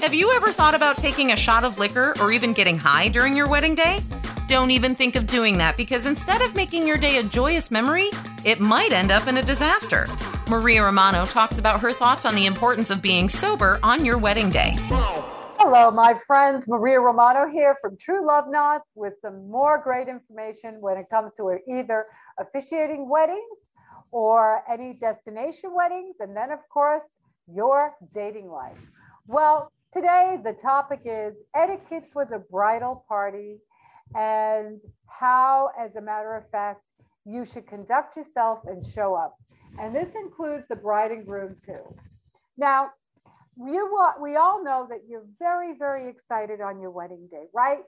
Have you ever thought about taking a shot of liquor or even getting high during your wedding day? Don't even think of doing that because instead of making your day a joyous memory, it might end up in a disaster. Maria Romano talks about her thoughts on the importance of being sober on your wedding day. Hello, my friends. Maria Romano here from True Love Knots with some more great information when it comes to either officiating weddings or any destination weddings, and then, of course, your dating life. Well, today the topic is etiquette for the bridal party and how, as a matter of fact, you should conduct yourself and show up. And this includes the bride and groom too. Now, you we all know that you're very, very excited on your wedding day, right?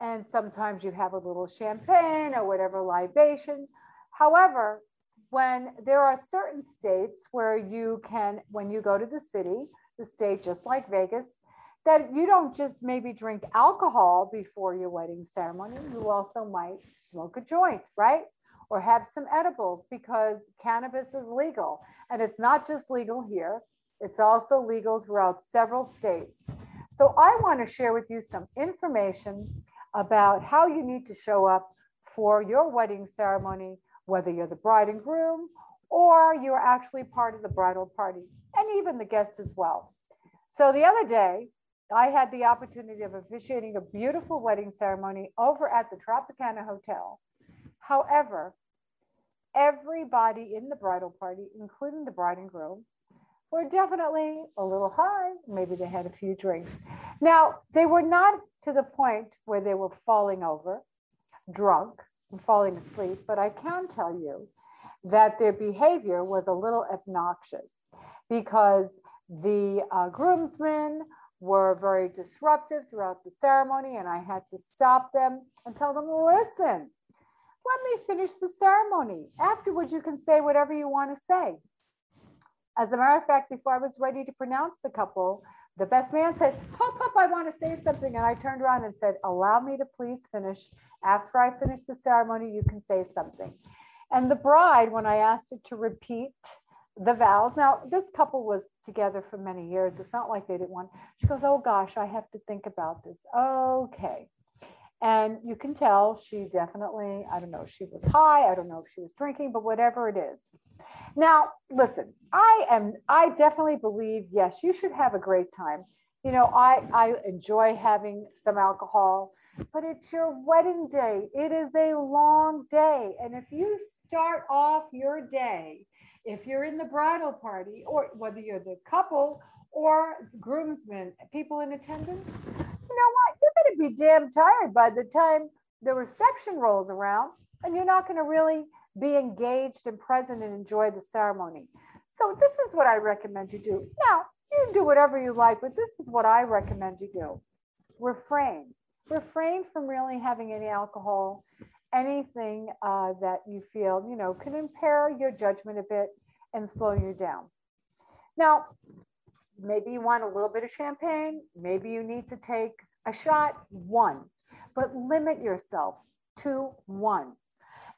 And sometimes you have a little champagne or whatever libation. However, when there are certain states where you can, when you go to the city, the state just like Vegas, that you don't just maybe drink alcohol before your wedding ceremony, you also might smoke a joint, right? Or have some edibles because cannabis is legal. And it's not just legal here, it's also legal throughout several states. So I want to share with you some information about how you need to show up for your wedding ceremony, whether you're the bride and groom or you're actually part of the bridal party and even the guest as well. So the other day, I had the opportunity of officiating a beautiful wedding ceremony over at the Tropicana Hotel. However, everybody in the bridal party, including the bride and groom, were definitely a little high. Maybe they had a few drinks. Now, they were not to the point where they were falling over, drunk, and falling asleep, but I can tell you that their behavior was a little obnoxious because the uh, groomsmen were very disruptive throughout the ceremony, and I had to stop them and tell them, listen, let me finish the ceremony. Afterwards, you can say whatever you want to say. As a matter of fact, before I was ready to pronounce the couple, the best man said, Pop, hop, I want to say something. And I turned around and said, Allow me to please finish. After I finish the ceremony, you can say something. And the bride, when I asked her to repeat the vows. Now, this couple was together for many years. It's not like they didn't want. She goes, "Oh gosh, I have to think about this." Okay. And you can tell she definitely, I don't know, if she was high, I don't know if she was drinking, but whatever it is. Now, listen, I am I definitely believe yes, you should have a great time. You know, I I enjoy having some alcohol, but it's your wedding day. It is a long day. And if you start off your day if you're in the bridal party, or whether you're the couple or groomsmen, people in attendance, you know what? You're going to be damn tired by the time the reception rolls around, and you're not going to really be engaged and present and enjoy the ceremony. So, this is what I recommend you do. Now, you can do whatever you like, but this is what I recommend you do refrain. Refrain from really having any alcohol anything uh, that you feel, you know, can impair your judgment a bit and slow you down. Now, maybe you want a little bit of champagne. Maybe you need to take a shot, one, but limit yourself to one.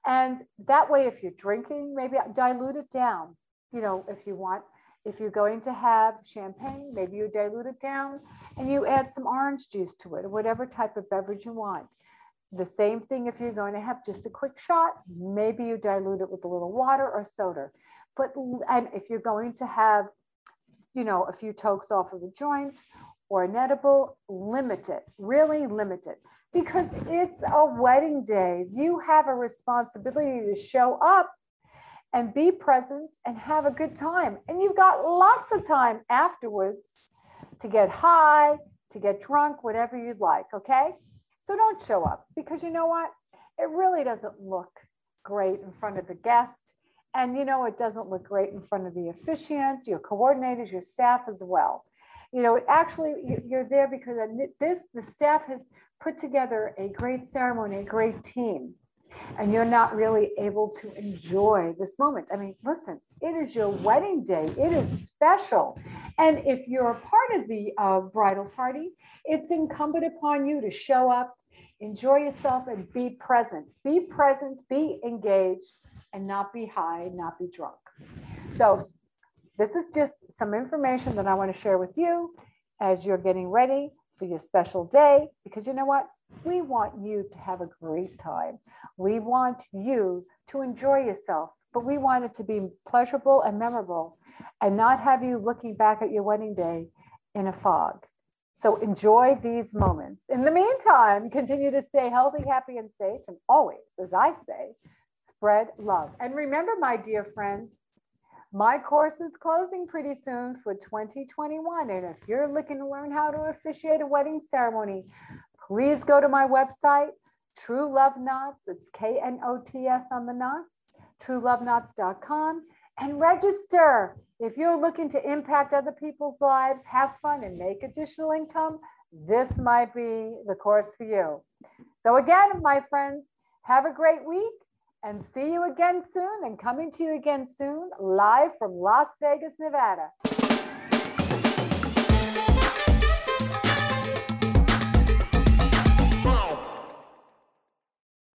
And that way, if you're drinking, maybe dilute it down. You know, if you want, if you're going to have champagne, maybe you dilute it down and you add some orange juice to it or whatever type of beverage you want. The same thing if you're going to have just a quick shot, maybe you dilute it with a little water or soda. But and if you're going to have, you know, a few tokes off of a joint or an edible, limit it, really limit it. Because it's a wedding day. You have a responsibility to show up and be present and have a good time. And you've got lots of time afterwards to get high, to get drunk, whatever you'd like. Okay. So don't show up because you know what? It really doesn't look great in front of the guest. And you know, it doesn't look great in front of the officiant, your coordinators, your staff as well. You know, actually, you're there because uh, this, the staff has put together a great ceremony, a great team, and you're not really able to enjoy this moment. I mean, listen, it is your wedding day, it is special. And if you're a part of the uh, bridal party, it's incumbent upon you to show up, enjoy yourself, and be present. Be present, be engaged, and not be high, not be drunk. So, this is just some information that I want to share with you. as you're getting ready for your special day, because you know what? We want you to have a great time. We want you to enjoy yourself, but we want it to be pleasurable and memorable and not have you looking back at your wedding day in a fog. So enjoy these moments. In the meantime, continue to stay healthy, happy, and safe. And always, as I say, spread love. And remember, my dear friends, my course is closing pretty soon for 2021. And if you're looking to learn how to officiate a wedding ceremony, please go to my website, True Love Knots. It's K N O T S on the knots, trueloveknots.com, and register. If you're looking to impact other people's lives, have fun, and make additional income, this might be the course for you. So, again, my friends, have a great week and see you again soon and coming to you again soon live from Las Vegas, Nevada.